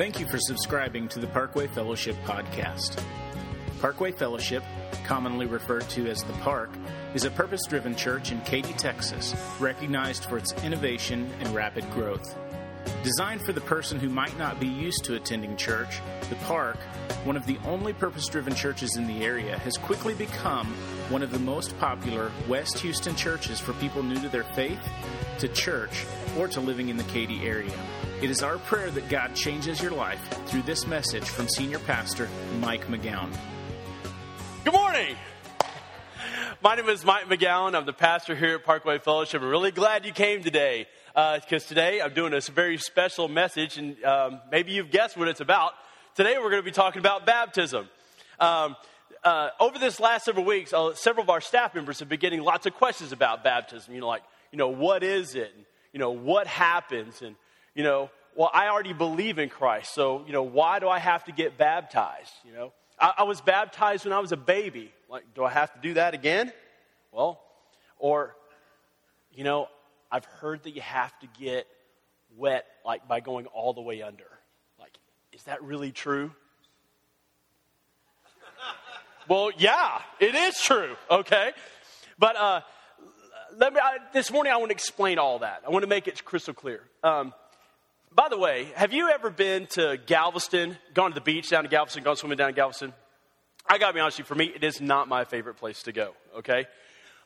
Thank you for subscribing to the Parkway Fellowship podcast. Parkway Fellowship, commonly referred to as the Park, is a purpose driven church in Katy, Texas, recognized for its innovation and rapid growth. Designed for the person who might not be used to attending church, the Park, one of the only purpose driven churches in the area, has quickly become one of the most popular West Houston churches for people new to their faith, to church, or to living in the Katy area. It is our prayer that God changes your life through this message from Senior Pastor Mike McGowan. Good morning. My name is Mike McGowan. I'm the pastor here at Parkway Fellowship. I'm really glad you came today because uh, today I'm doing a very special message, and um, maybe you've guessed what it's about. Today we're going to be talking about baptism. Um, uh, over this last several weeks, uh, several of our staff members have been getting lots of questions about baptism. You know, like, you know, what is it? And, you know, what happens? And, you know, well, I already believe in Christ, so, you know, why do I have to get baptized? You know, I, I was baptized when I was a baby. Like, do I have to do that again? Well, or, you know, I've heard that you have to get wet, like, by going all the way under. Like, is that really true? well, yeah, it is true, okay? But, uh, let me, I, this morning I want to explain all that. I want to make it crystal clear. Um, by the way, have you ever been to Galveston, gone to the beach down to Galveston, gone swimming down in Galveston? I gotta be honest with you, for me, it is not my favorite place to go, okay?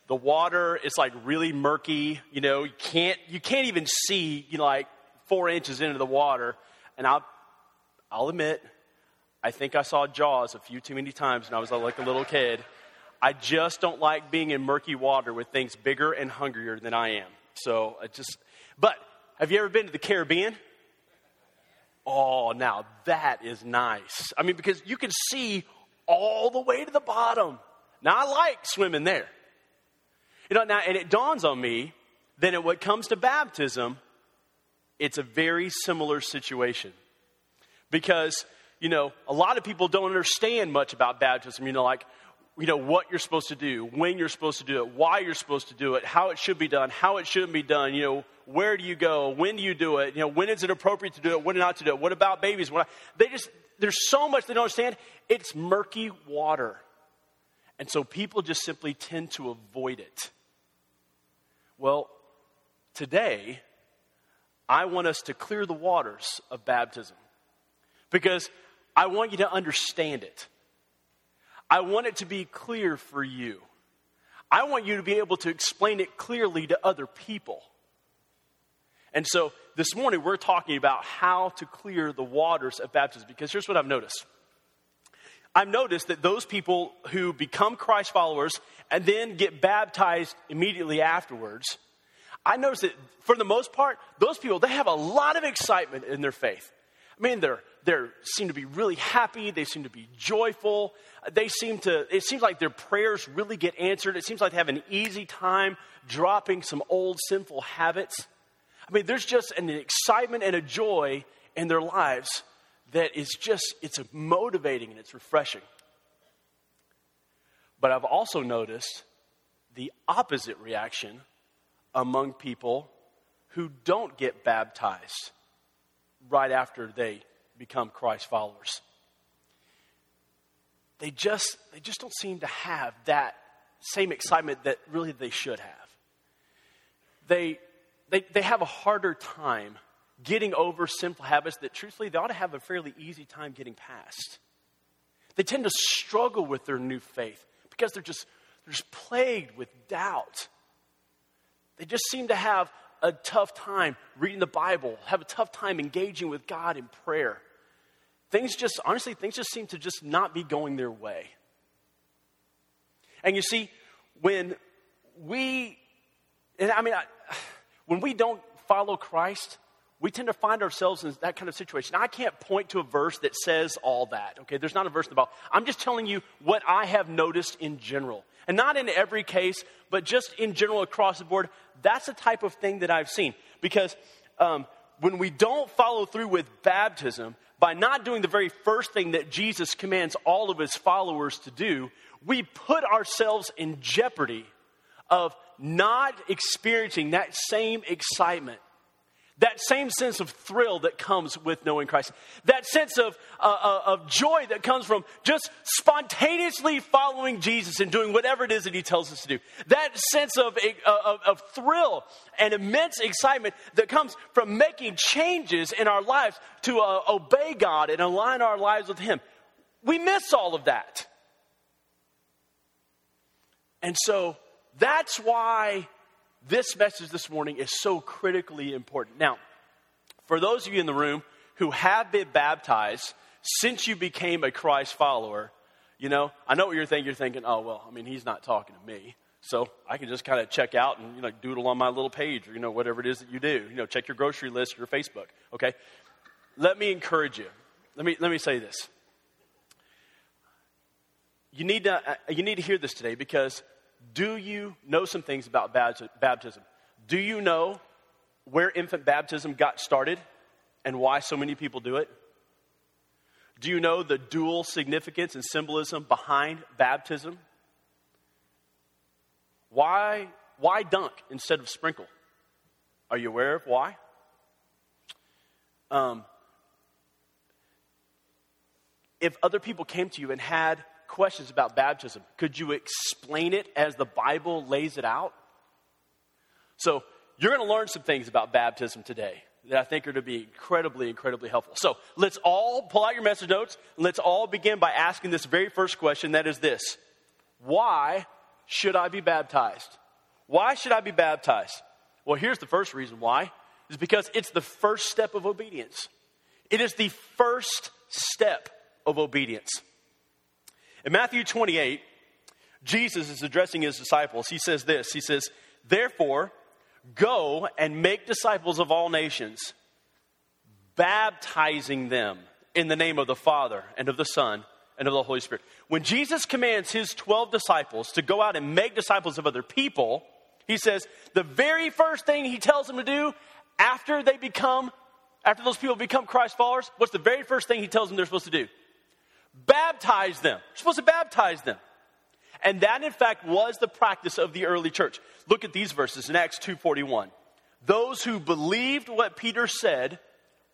The water is like really murky, you know, you can't, you can't even see, you know, like four inches into the water. And I'll, I'll admit, I think I saw Jaws a few too many times when I was like a little kid. I just don't like being in murky water with things bigger and hungrier than I am. So I just, but have you ever been to the Caribbean? Oh, now that is nice. I mean, because you can see all the way to the bottom. Now, I like swimming there. You know, now, and it dawns on me that when it comes to baptism, it's a very similar situation. Because, you know, a lot of people don't understand much about baptism. You know, like, you know, what you're supposed to do, when you're supposed to do it, why you're supposed to do it, how it should be done, how it shouldn't be done, you know, where do you go, when do you do it, you know, when is it appropriate to do it, when not to do it, what about babies? What, they just, there's so much they don't understand. It's murky water. And so people just simply tend to avoid it. Well, today, I want us to clear the waters of baptism because I want you to understand it. I want it to be clear for you. I want you to be able to explain it clearly to other people. And so this morning we're talking about how to clear the waters of baptism because here's what I've noticed. I've noticed that those people who become Christ followers and then get baptized immediately afterwards, I notice that for the most part, those people, they have a lot of excitement in their faith. I mean, they're, they seem to be really happy. They seem to be joyful. They seem to, it seems like their prayers really get answered. It seems like they have an easy time dropping some old sinful habits. I mean, there's just an excitement and a joy in their lives that is just, it's motivating and it's refreshing. But I've also noticed the opposite reaction among people who don't get baptized right after they become Christ followers. They just, they just don't seem to have that same excitement that really they should have. They, they, they have a harder time getting over sinful habits that truthfully they ought to have a fairly easy time getting past. They tend to struggle with their new faith because they're just, they're just plagued with doubt. They just seem to have a tough time reading the Bible, have a tough time engaging with God in prayer. Things just, honestly, things just seem to just not be going their way. And you see, when we, and I mean, I, when we don't follow Christ, we tend to find ourselves in that kind of situation. Now, I can't point to a verse that says all that, okay? There's not a verse about, I'm just telling you what I have noticed in general. And not in every case, but just in general across the board. That's the type of thing that I've seen. Because um, when we don't follow through with baptism, by not doing the very first thing that Jesus commands all of his followers to do, we put ourselves in jeopardy of not experiencing that same excitement That same sense of thrill that comes with knowing Christ. That sense of, uh, uh, of joy that comes from just spontaneously following Jesus and doing whatever it is that he tells us to do. That sense of, uh, of, of thrill and immense excitement that comes from making changes in our lives to uh, obey God and align our lives with him. We miss all of that. And so that's why this message this morning is so critically important. Now, for those of you in the room who have been baptized since you became a Christ follower, you know, I know what you're thinking. You're thinking, oh, well, I mean, he's not talking to me. So I can just kind of check out and, you know, doodle on my little page or, you know, whatever it is that you do. You know, check your grocery list your Facebook, okay? Let me encourage you. Let me, let me say this. You need, to, uh, you need to hear this today because do you know some things about baptism? Do you know where infant baptism got started and why so many people do it? Do you know the dual significance and symbolism behind baptism? Why, why dunk instead of sprinkle? Are you aware of why? Um, if other people came to you and had questions about baptism. Could you explain it as the Bible lays it out? So, you're going to learn some things about baptism today that I think are to be incredibly, incredibly helpful. So, let's all pull out your message notes. And let's all begin by asking this very first question that is this Why should I be baptized? Why should I be baptized? Well, here's the first reason why is because it's the first step of obedience. It is the first step of obedience. In Matthew 28, Jesus is addressing his disciples. He says this He says, Therefore, go and make disciples of all nations, baptizing them in the name of the Father and of the Son and of the Holy Spirit. When Jesus commands his 12 disciples to go out and make disciples of other people, he says the very first thing he tells them to do after they become, after those people become Christ followers, what's the very first thing he tells them they're supposed to do? Baptize them. You're supposed to baptize them. And that, in fact, was the practice of the early church. Look at these verses in Acts 2.41. Those who believed what Peter said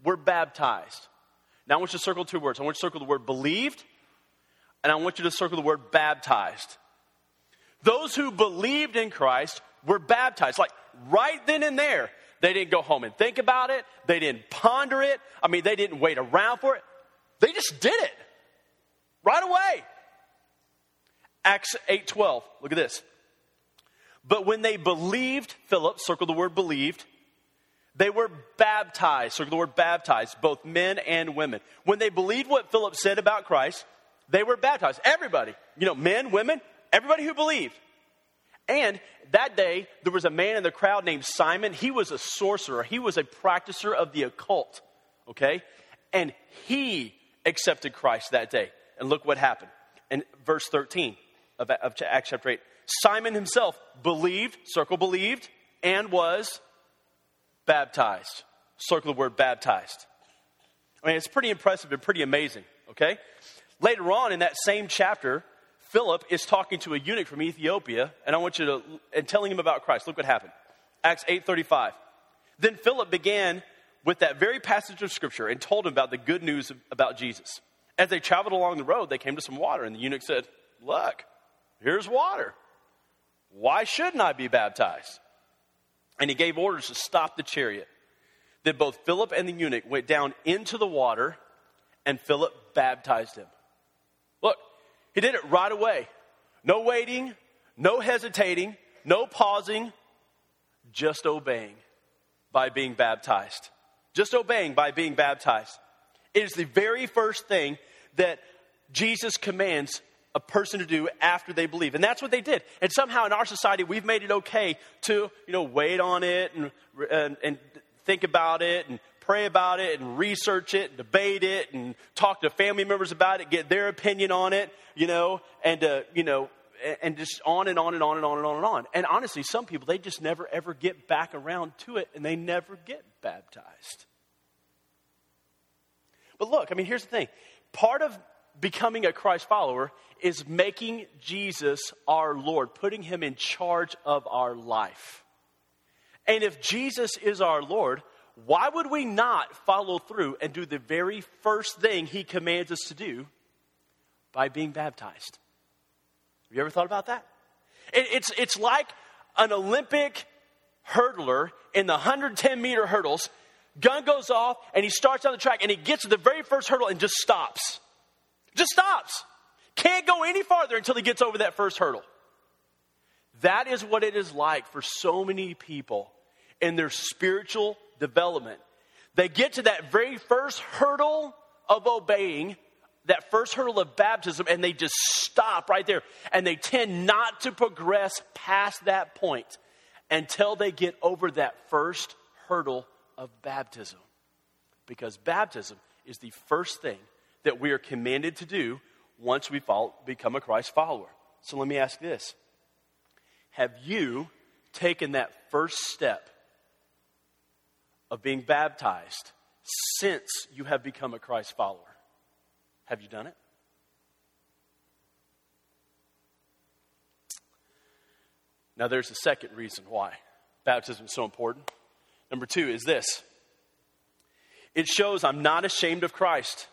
were baptized. Now I want you to circle two words. I want you to circle the word believed, and I want you to circle the word baptized. Those who believed in Christ were baptized. Like right then and there. They didn't go home and think about it. They didn't ponder it. I mean, they didn't wait around for it. They just did it. Right away. Acts 8:12. Look at this. But when they believed Philip, circle the word believed, they were baptized. Circle the word baptized, both men and women. When they believed what Philip said about Christ, they were baptized. Everybody, you know, men, women, everybody who believed. And that day, there was a man in the crowd named Simon. He was a sorcerer, he was a practicer of the occult, okay? And he accepted Christ that day. And look what happened. In verse 13 of, of Acts chapter 8, Simon himself believed, circle believed, and was baptized. Circle the word baptized. I mean, it's pretty impressive and pretty amazing, okay? Later on in that same chapter, Philip is talking to a eunuch from Ethiopia, and I want you to, and telling him about Christ. Look what happened. Acts 8.35. Then Philip began with that very passage of Scripture and told him about the good news about Jesus. As they traveled along the road, they came to some water, and the eunuch said, Look, here's water. Why shouldn't I be baptized? And he gave orders to stop the chariot. Then both Philip and the eunuch went down into the water, and Philip baptized him. Look, he did it right away. No waiting, no hesitating, no pausing, just obeying by being baptized. Just obeying by being baptized. It is the very first thing that Jesus commands a person to do after they believe. And that's what they did. And somehow in our society, we've made it okay to, you know, wait on it and, and, and think about it and pray about it and research it, and debate it, and talk to family members about it, get their opinion on it, you know, and, uh, you know, and just on and on and on and on and on and on. And honestly, some people, they just never ever get back around to it and they never get baptized. But look, I mean, here's the thing part of becoming a Christ follower is making Jesus our Lord, putting him in charge of our life. And if Jesus is our Lord, why would we not follow through and do the very first thing he commands us to do by being baptized? Have you ever thought about that? It, it's, it's like an Olympic hurdler in the 110 meter hurdles. Gun goes off and he starts on the track and he gets to the very first hurdle and just stops. Just stops. Can't go any farther until he gets over that first hurdle. That is what it is like for so many people in their spiritual development. They get to that very first hurdle of obeying, that first hurdle of baptism, and they just stop right there. And they tend not to progress past that point until they get over that first hurdle of baptism. Because baptism is the first thing that we are commanded to do once we follow, become a Christ follower. So let me ask this Have you taken that first step of being baptized since you have become a Christ follower? Have you done it? Now, there's a second reason why baptism is so important. Number two is this it shows I'm not ashamed of Christ.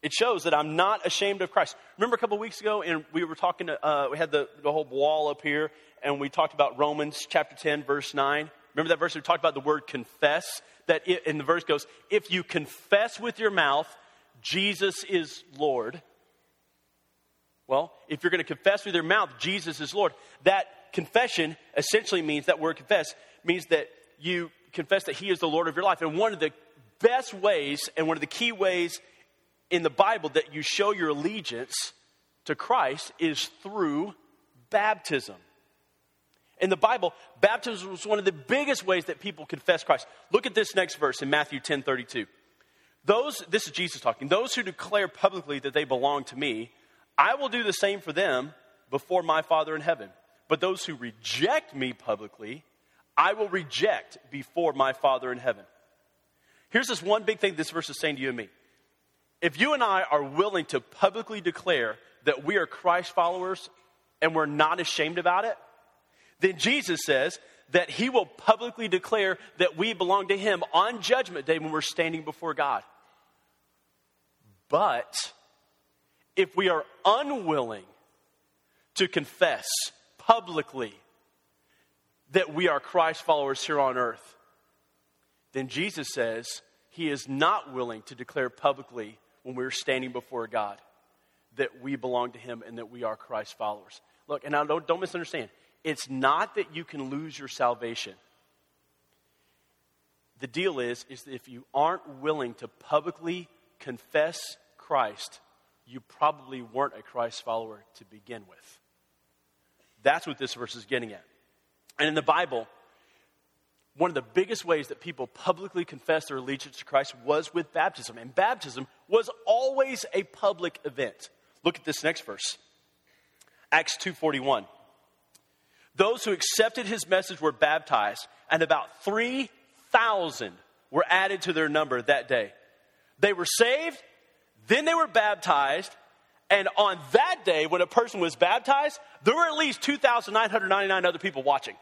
It shows that I'm not ashamed of Christ. Remember a couple weeks ago, and we were talking, to, uh, we had the, the whole wall up here, and we talked about Romans chapter 10, verse 9. Remember that verse? We talked about the word confess. That it, and the verse goes, If you confess with your mouth Jesus is Lord. Well, if you're going to confess with your mouth Jesus is Lord, that confession essentially means that word confess means that you confess that He is the Lord of your life. And one of the best ways and one of the key ways in the Bible that you show your allegiance to Christ is through baptism. In the Bible, baptism was one of the biggest ways that people confess Christ. Look at this next verse in Matthew 10 32. Those, this is Jesus talking, those who declare publicly that they belong to me, I will do the same for them before my Father in heaven. But those who reject me publicly, I will reject before my Father in heaven. Here's this one big thing this verse is saying to you and me. If you and I are willing to publicly declare that we are Christ followers and we're not ashamed about it, then Jesus says that he will publicly declare that we belong to him on judgment day when we're standing before God. But if we are unwilling to confess publicly that we are Christ followers here on earth, then Jesus says he is not willing to declare publicly when we're standing before God that we belong to Him and that we are Christ followers. Look, and now don't, don't misunderstand. It's not that you can lose your salvation. The deal is, is that if you aren't willing to publicly confess Christ, you probably weren't a Christ follower to begin with. That's what this verse is getting at. And in the Bible, one of the biggest ways that people publicly confessed their allegiance to Christ was with baptism. And baptism was always a public event. Look at this next verse. Acts 2:41. Those who accepted his message were baptized, and about 3,000 were added to their number that day. They were saved, then they were baptized, and on that day when a person was baptized, there were at least 2,999 other people watching.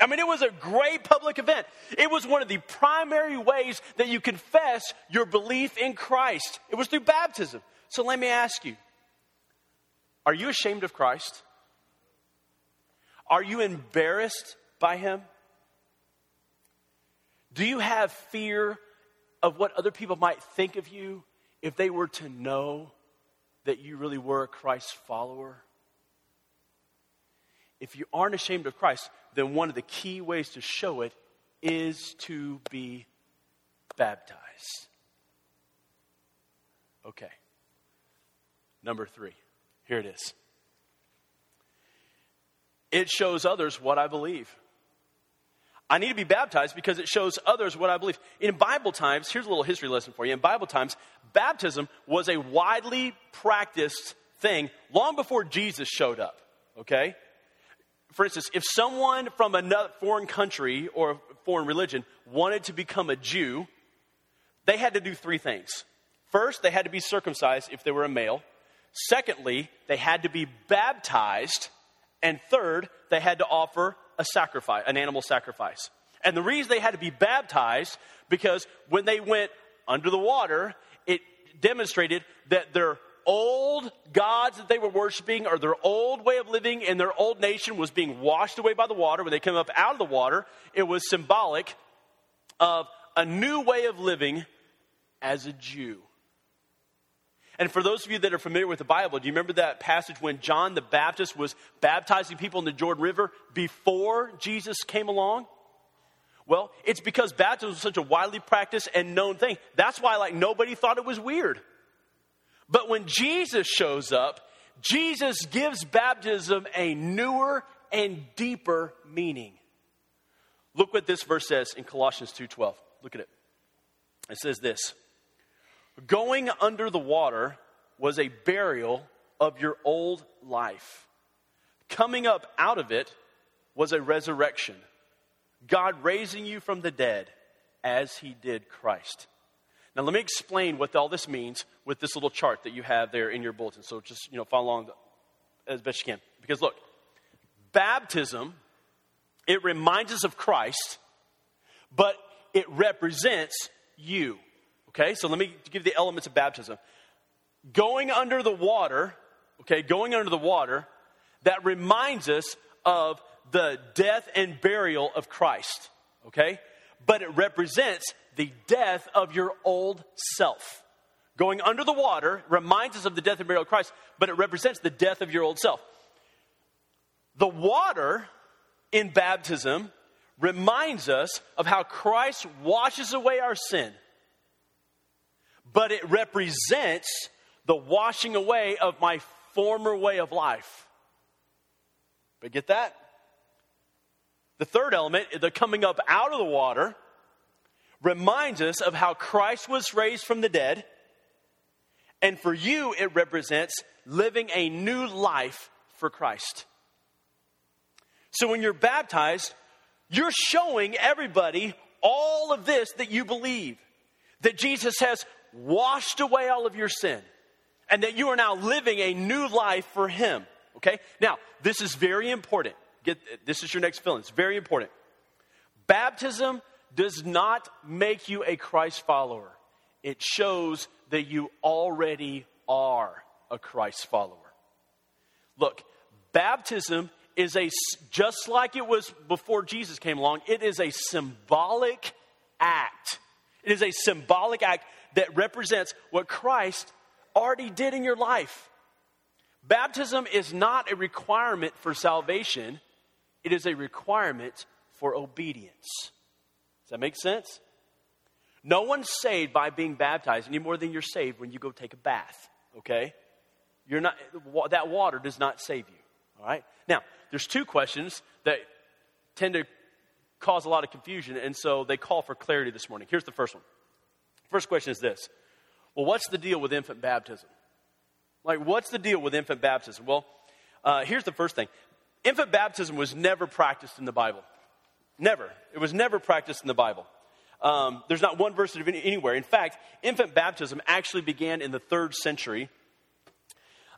I mean, it was a great public event. It was one of the primary ways that you confess your belief in Christ. It was through baptism. So let me ask you are you ashamed of Christ? Are you embarrassed by him? Do you have fear of what other people might think of you if they were to know that you really were a Christ follower? If you aren't ashamed of Christ, then one of the key ways to show it is to be baptized. Okay. Number three. Here it is. It shows others what I believe. I need to be baptized because it shows others what I believe. In Bible times, here's a little history lesson for you. In Bible times, baptism was a widely practiced thing long before Jesus showed up. Okay? For instance, if someone from another foreign country or a foreign religion wanted to become a Jew, they had to do three things. First, they had to be circumcised if they were a male. Secondly, they had to be baptized. And third, they had to offer a sacrifice, an animal sacrifice. And the reason they had to be baptized, because when they went under the water, it demonstrated that their old gods that they were worshiping or their old way of living in their old nation was being washed away by the water. When they came up out of the water, it was symbolic of a new way of living as a Jew. And for those of you that are familiar with the Bible, do you remember that passage when John the Baptist was baptizing people in the Jordan River before Jesus came along? Well, it's because baptism was such a widely practiced and known thing. That's why like nobody thought it was weird. But when Jesus shows up, Jesus gives baptism a newer and deeper meaning. Look what this verse says in Colossians 2:12. Look at it. It says this. Going under the water was a burial of your old life. Coming up out of it was a resurrection. God raising you from the dead as he did Christ. Now, let me explain what all this means with this little chart that you have there in your bulletin. So just, you know, follow along as best you can. Because look, baptism, it reminds us of Christ, but it represents you. Okay, so let me give the elements of baptism. Going under the water, okay, going under the water, that reminds us of the death and burial of Christ, okay? But it represents the death of your old self. Going under the water reminds us of the death and burial of Christ, but it represents the death of your old self. The water in baptism reminds us of how Christ washes away our sin but it represents the washing away of my former way of life. But get that? The third element, the coming up out of the water, reminds us of how Christ was raised from the dead. And for you, it represents living a new life for Christ. So when you're baptized, you're showing everybody all of this that you believe. That Jesus has washed away all of your sin and that you are now living a new life for him okay now this is very important get this is your next feeling. It's very important. Baptism does not make you a christ follower. It shows that you already are a christ follower. Look baptism is a just like it was before jesus came along it is a symbolic act. It is a symbolic act that represents what Christ already did in your life. Baptism is not a requirement for salvation, it is a requirement for obedience. Does that make sense? No one's saved by being baptized any more than you're saved when you go take a bath, okay? You're not, that water does not save you, all right? Now, there's two questions that tend to cause a lot of confusion, and so they call for clarity this morning. Here's the first one First question is this Well, what's the deal with infant baptism? Like, what's the deal with infant baptism? Well, uh, here's the first thing infant baptism was never practiced in the Bible. Never. It was never practiced in the Bible. Um, there's not one verse of any, anywhere. In fact, infant baptism actually began in the third century.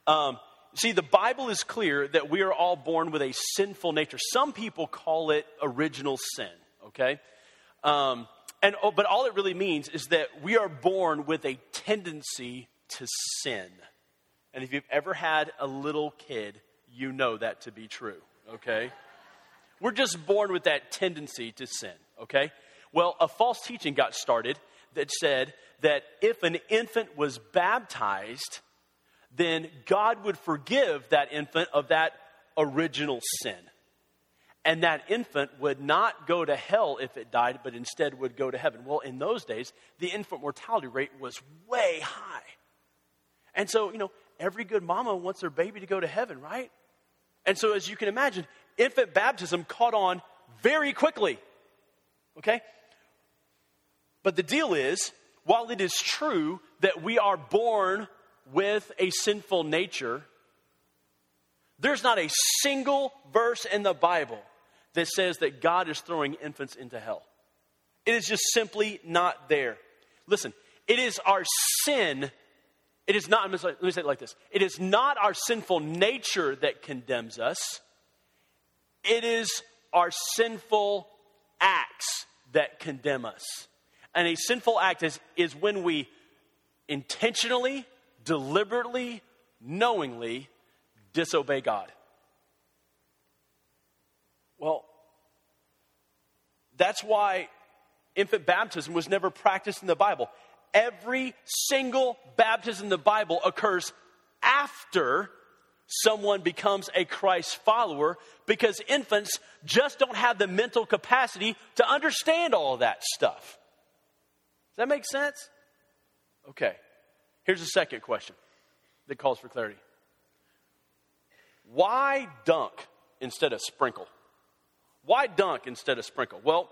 Um, see, the Bible is clear that we are all born with a sinful nature. Some people call it original sin, okay? Um, and, oh, but all it really means is that we are born with a tendency to sin. And if you've ever had a little kid, you know that to be true, okay? We're just born with that tendency to sin, okay? Well, a false teaching got started that said that if an infant was baptized, then God would forgive that infant of that original sin and that infant would not go to hell if it died, but instead would go to heaven. Well, in those days, the infant mortality rate was way high. And so, you know, every good mama wants their baby to go to heaven, right? And so, as you can imagine, infant baptism caught on very quickly. Okay? But the deal is, while it is true that we are born with a sinful nature, there's not a single verse in the Bible that says that God is throwing infants into hell. It is just simply not there. Listen, it is our sin. It is not, let me say it like this it is not our sinful nature that condemns us, it is our sinful acts that condemn us. And a sinful act is, is when we intentionally, deliberately, knowingly disobey God. Well, that's why infant baptism was never practiced in the Bible. Every single baptism in the Bible occurs after someone becomes a Christ follower because infants just don't have the mental capacity to understand all that stuff. Does that make sense? Okay. Here's a second question that calls for clarity. Why dunk instead of sprinkle? Why dunk instead of sprinkle? Well,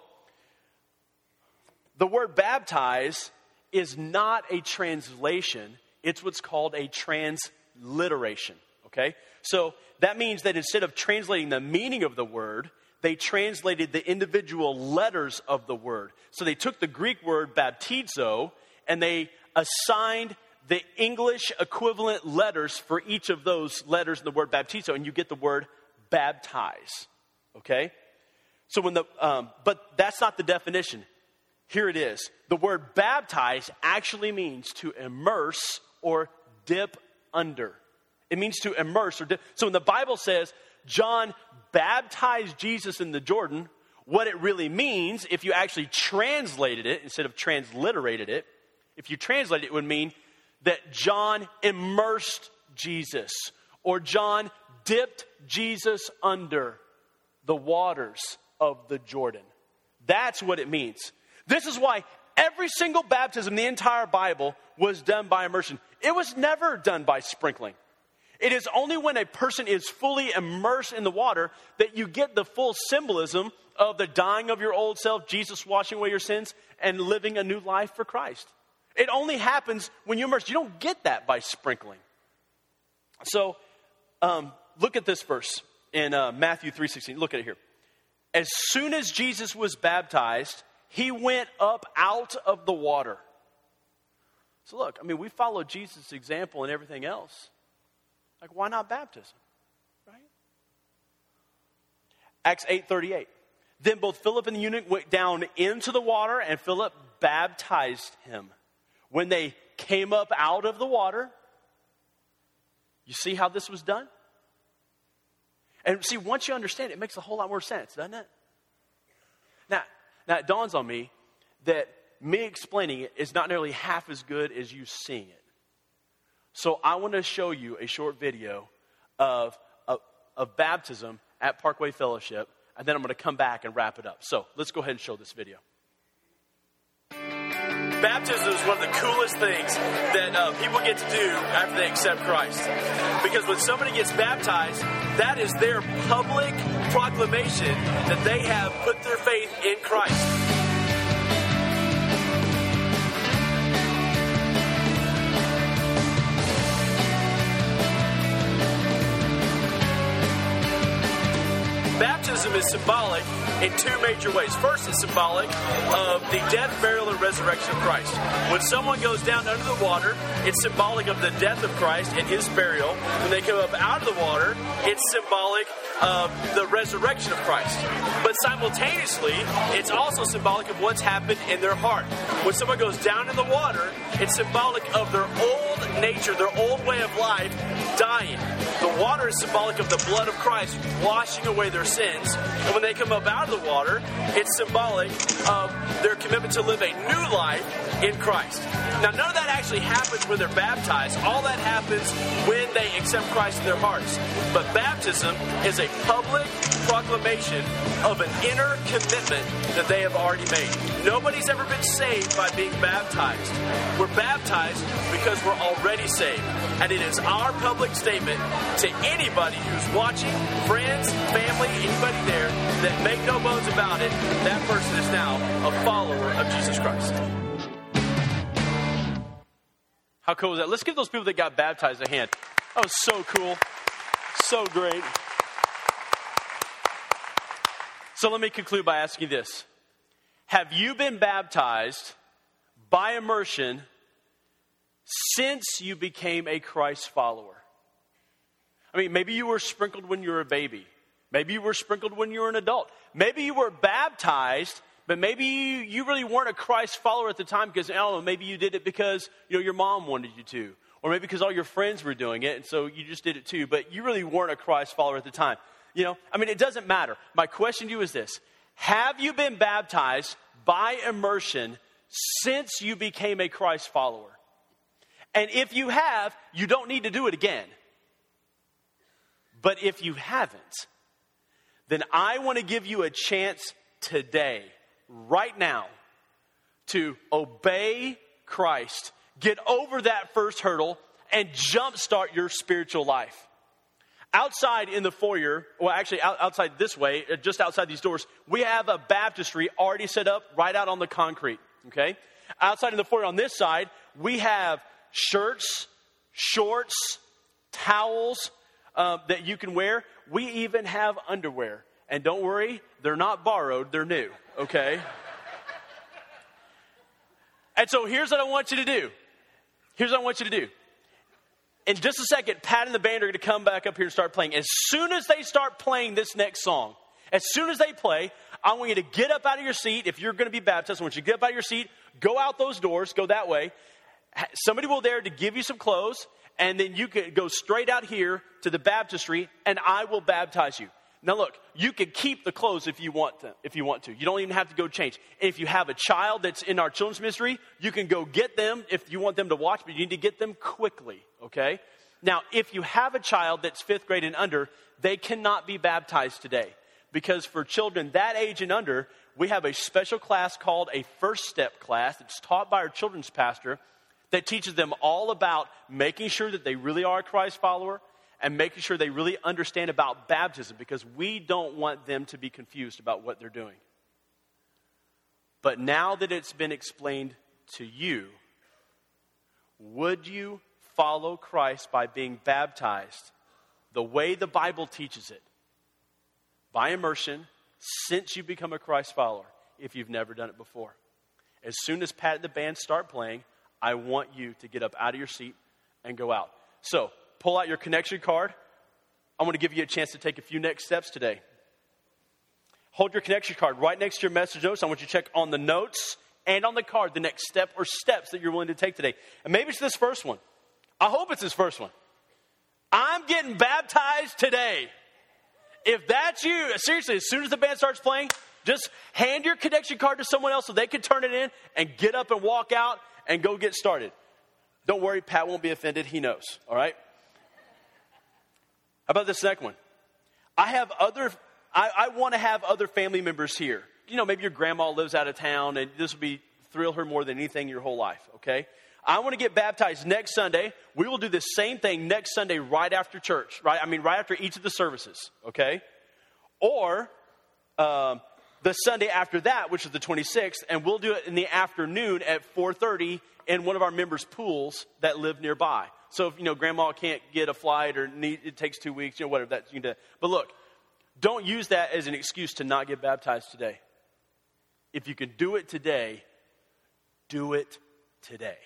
the word baptize is not a translation, it's what's called a transliteration. Okay? So that means that instead of translating the meaning of the word, they translated the individual letters of the word. So they took the Greek word baptizo and they assigned the English equivalent letters for each of those letters in the word baptizo, and you get the word baptize. Okay? So when the, um, but that's not the definition. Here it is. The word baptize actually means to immerse or dip under. It means to immerse or dip. So when the Bible says John baptized Jesus in the Jordan, what it really means, if you actually translated it instead of transliterated it, if you translate it, it would mean that John immersed Jesus or John dipped Jesus under the waters of the Jordan. That's what it means. This is why every single baptism in the entire Bible was done by immersion. It was never done by sprinkling. It is only when a person is fully immersed in the water that you get the full symbolism of the dying of your old self, Jesus washing away your sins, and living a new life for Christ. It only happens when you're immersed. You don't get that by sprinkling. So, um, look at this verse in uh, Matthew 3.16. Look at it here. As soon as Jesus was baptized, he went up out of the water. So look, I mean, we follow Jesus' example and everything else. Like, why not baptism? Right? Acts 8.38. Then both Philip and the eunuch went down into the water, and Philip baptized him. When they came up out of the water, you see how this was done? And see, once you understand it, it makes a whole lot more sense, doesn't it? Now, it dawns on me that me explaining it is not nearly half as good as you seeing it. So I want to show you a short video of, of, of baptism at Parkway Fellowship, and then I'm going to come back and wrap it up. So let's go ahead and show this video baptism is one of the coolest things that uh, people get to do after they accept Christ. Because when somebody gets baptized, that is their public proclamation that they have put their faith in Christ. Baptism is symbolic in two major ways. First, it's symbolic of the death, burial, and resurrection of Christ. When someone goes down under the water, it's symbolic of the death of Christ and his burial. When they come up out of the water, it's symbolic of the resurrection of Christ. But simultaneously, it's also symbolic of what's happened in their heart. When someone goes down in the water, it's symbolic of their old nature, their old way of life dying. The water is symbolic of the blood of Christ washing away their sins. And when they come up out of the water, it's symbolic of their commitment to live a new life in Christ. Now, none of that actually happens when they're baptized. All that happens when they accept Christ in their hearts. But baptism is a public proclamation of an inner commitment that they have already made. Nobody's ever been saved by being baptized. We're baptized because we're already saved. And it is our public statement to anybody who's watching, friends, family, anybody there, that make no bones about it, that person is now a follower of Jesus Christ. How cool is that? Let's give those people that got baptized a hand. That was so cool. So great. So let me conclude by asking this Have you been baptized by immersion since you became a Christ follower? I mean, maybe you were sprinkled when you were a baby. Maybe you were sprinkled when you were an adult. Maybe you were baptized, but maybe you, you really weren't a Christ follower at the time because, I don't know, maybe you did it because, you know, your mom wanted you to. Or maybe because all your friends were doing it, and so you just did it too, but you really weren't a Christ follower at the time. You know, I mean, it doesn't matter. My question to you is this Have you been baptized by immersion since you became a Christ follower? And if you have, you don't need to do it again. But if you haven't, then I want to give you a chance today, right now, to obey Christ, get over that first hurdle, and jumpstart your spiritual life. Outside in the foyer, well, actually, outside this way, uh, just outside these doors, we have a baptistry already set up right out on the concrete, okay? Outside in the foyer on this side, we have shirts, shorts, towels uh, that you can wear. We even have underwear. And don't worry, they're not borrowed, they're new, okay? and so here's what I want you to do. Here's what I want you to do. In just a second, Pat and the band are going to come back up here and start playing. As soon as they start playing this next song, as soon as they play, I want you to get up out of your seat. If you're going to be baptized, I want you to get up out of your seat, go out those doors, go that way. Somebody will there to give you some clothes, and then you can go straight out here to the baptistry, and I will baptize you. Now look, you can keep the clothes if you want to, if you want to. You don't even have to go change. If you have a child that's in our children's ministry, you can go get them if you want them to watch, but you need to get them quickly, okay? Now, if you have a child that's 5th grade and under, they cannot be baptized today because for children that age and under, we have a special class called a first step class. It's taught by our children's pastor that teaches them all about making sure that they really are a Christ follower and making sure they really understand about baptism because we don't want them to be confused about what they're doing. But now that it's been explained to you, would you follow Christ by being baptized the way the Bible teaches it? By immersion, since you become a Christ follower, if you've never done it before. As soon as Pat and the band start playing, I want you to get up out of your seat and go out. So, pull out your connection card. I want to give you a chance to take a few next steps today. Hold your connection card right next to your message notes. I want you to check on the notes and on the card the next step or steps that you're willing to take today. And maybe it's this first one. I hope it's this first one. I'm getting baptized today. If that's you, seriously, as soon as the band starts playing, just hand your connection card to someone else so they can turn it in and get up and walk out and go get started. Don't worry, Pat won't be offended. He knows, all right? How about this next one? I have other, I, I want to have other family members here. You know, maybe your grandma lives out of town and this will be thrill her more than anything your whole life, okay? I want to get baptized next Sunday. We will do the same thing next Sunday right after church, right? I mean, right after each of the services, okay? Or um, the Sunday after that, which is the 26th, and we'll do it in the afternoon at 4:30 in one of our members' pools that live nearby. So if you know grandma can't get a flight or need, it takes two weeks, you know whatever that you can do. But look, don't use that as an excuse to not get baptized today. If you can do it today, do it today.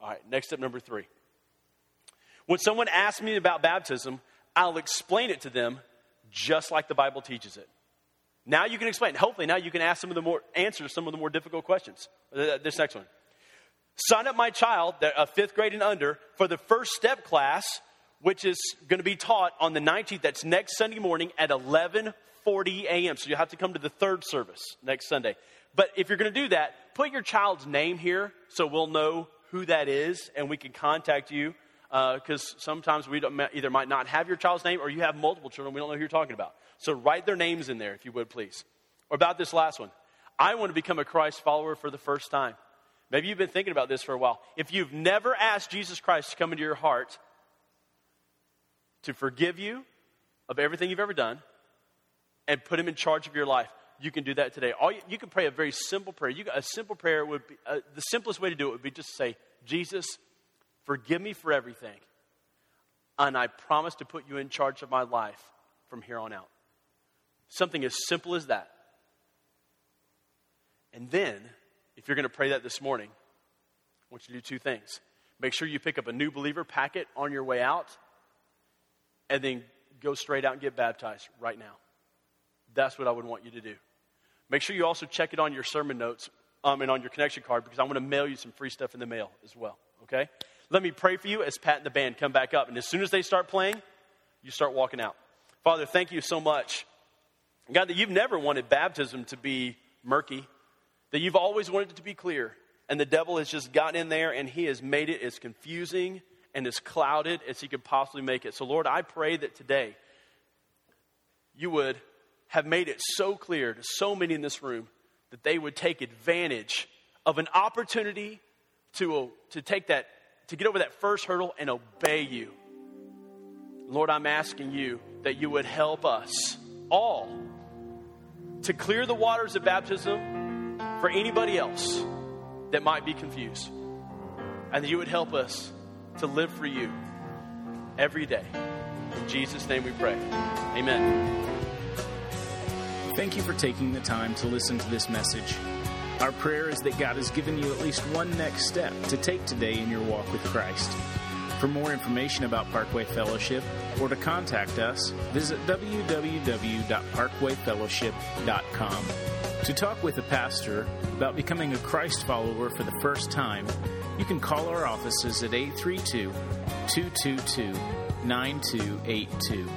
All right, next step number three. When someone asks me about baptism, I'll explain it to them just like the Bible teaches it. Now you can explain. Hopefully, now you can ask some of the more answers some of the more difficult questions. Uh, this next one. Sign up my child, a fifth grade and under, for the first step class, which is going to be taught on the 19th. That's next Sunday morning at 11:40 a.m. So you have to come to the third service next Sunday. But if you're going to do that, put your child's name here so we'll know who that is and we can contact you because uh, sometimes we either might not have your child's name or you have multiple children. We don't know who you're talking about. So write their names in there, if you would, please. Or about this last one. I want to become a Christ follower for the first time. Maybe you've been thinking about this for a while. If you've never asked Jesus Christ to come into your heart to forgive you of everything you've ever done and put him in charge of your life, you can do that today. All you, you can pray a very simple prayer. You, a simple prayer would be uh, the simplest way to do it would be just to say, Jesus, forgive me for everything, and I promise to put you in charge of my life from here on out. Something as simple as that. And then, if you're going to pray that this morning, I want you to do two things. Make sure you pick up a new believer packet on your way out, and then go straight out and get baptized right now. That's what I would want you to do. Make sure you also check it on your sermon notes um, and on your connection card because I want to mail you some free stuff in the mail as well. Okay? Let me pray for you as Pat and the band come back up. And as soon as they start playing, you start walking out. Father, thank you so much. God, that you've never wanted baptism to be murky, that you've always wanted it to be clear. And the devil has just gotten in there and he has made it as confusing and as clouded as he could possibly make it. So, Lord, I pray that today you would have made it so clear to so many in this room that they would take advantage of an opportunity to, to take that, to get over that first hurdle and obey you. Lord, I'm asking you that you would help us all to clear the waters of baptism for anybody else that might be confused. And that you would help us to live for you every day. In Jesus' name we pray. Amen. Thank you for taking the time to listen to this message. Our prayer is that God has given you at least one next step to take today in your walk with Christ. For more information about Parkway Fellowship or to contact us, visit www.parkwayfellowship.com. To talk with a pastor about becoming a Christ follower for the first time, you can call our offices at 832 222 9282.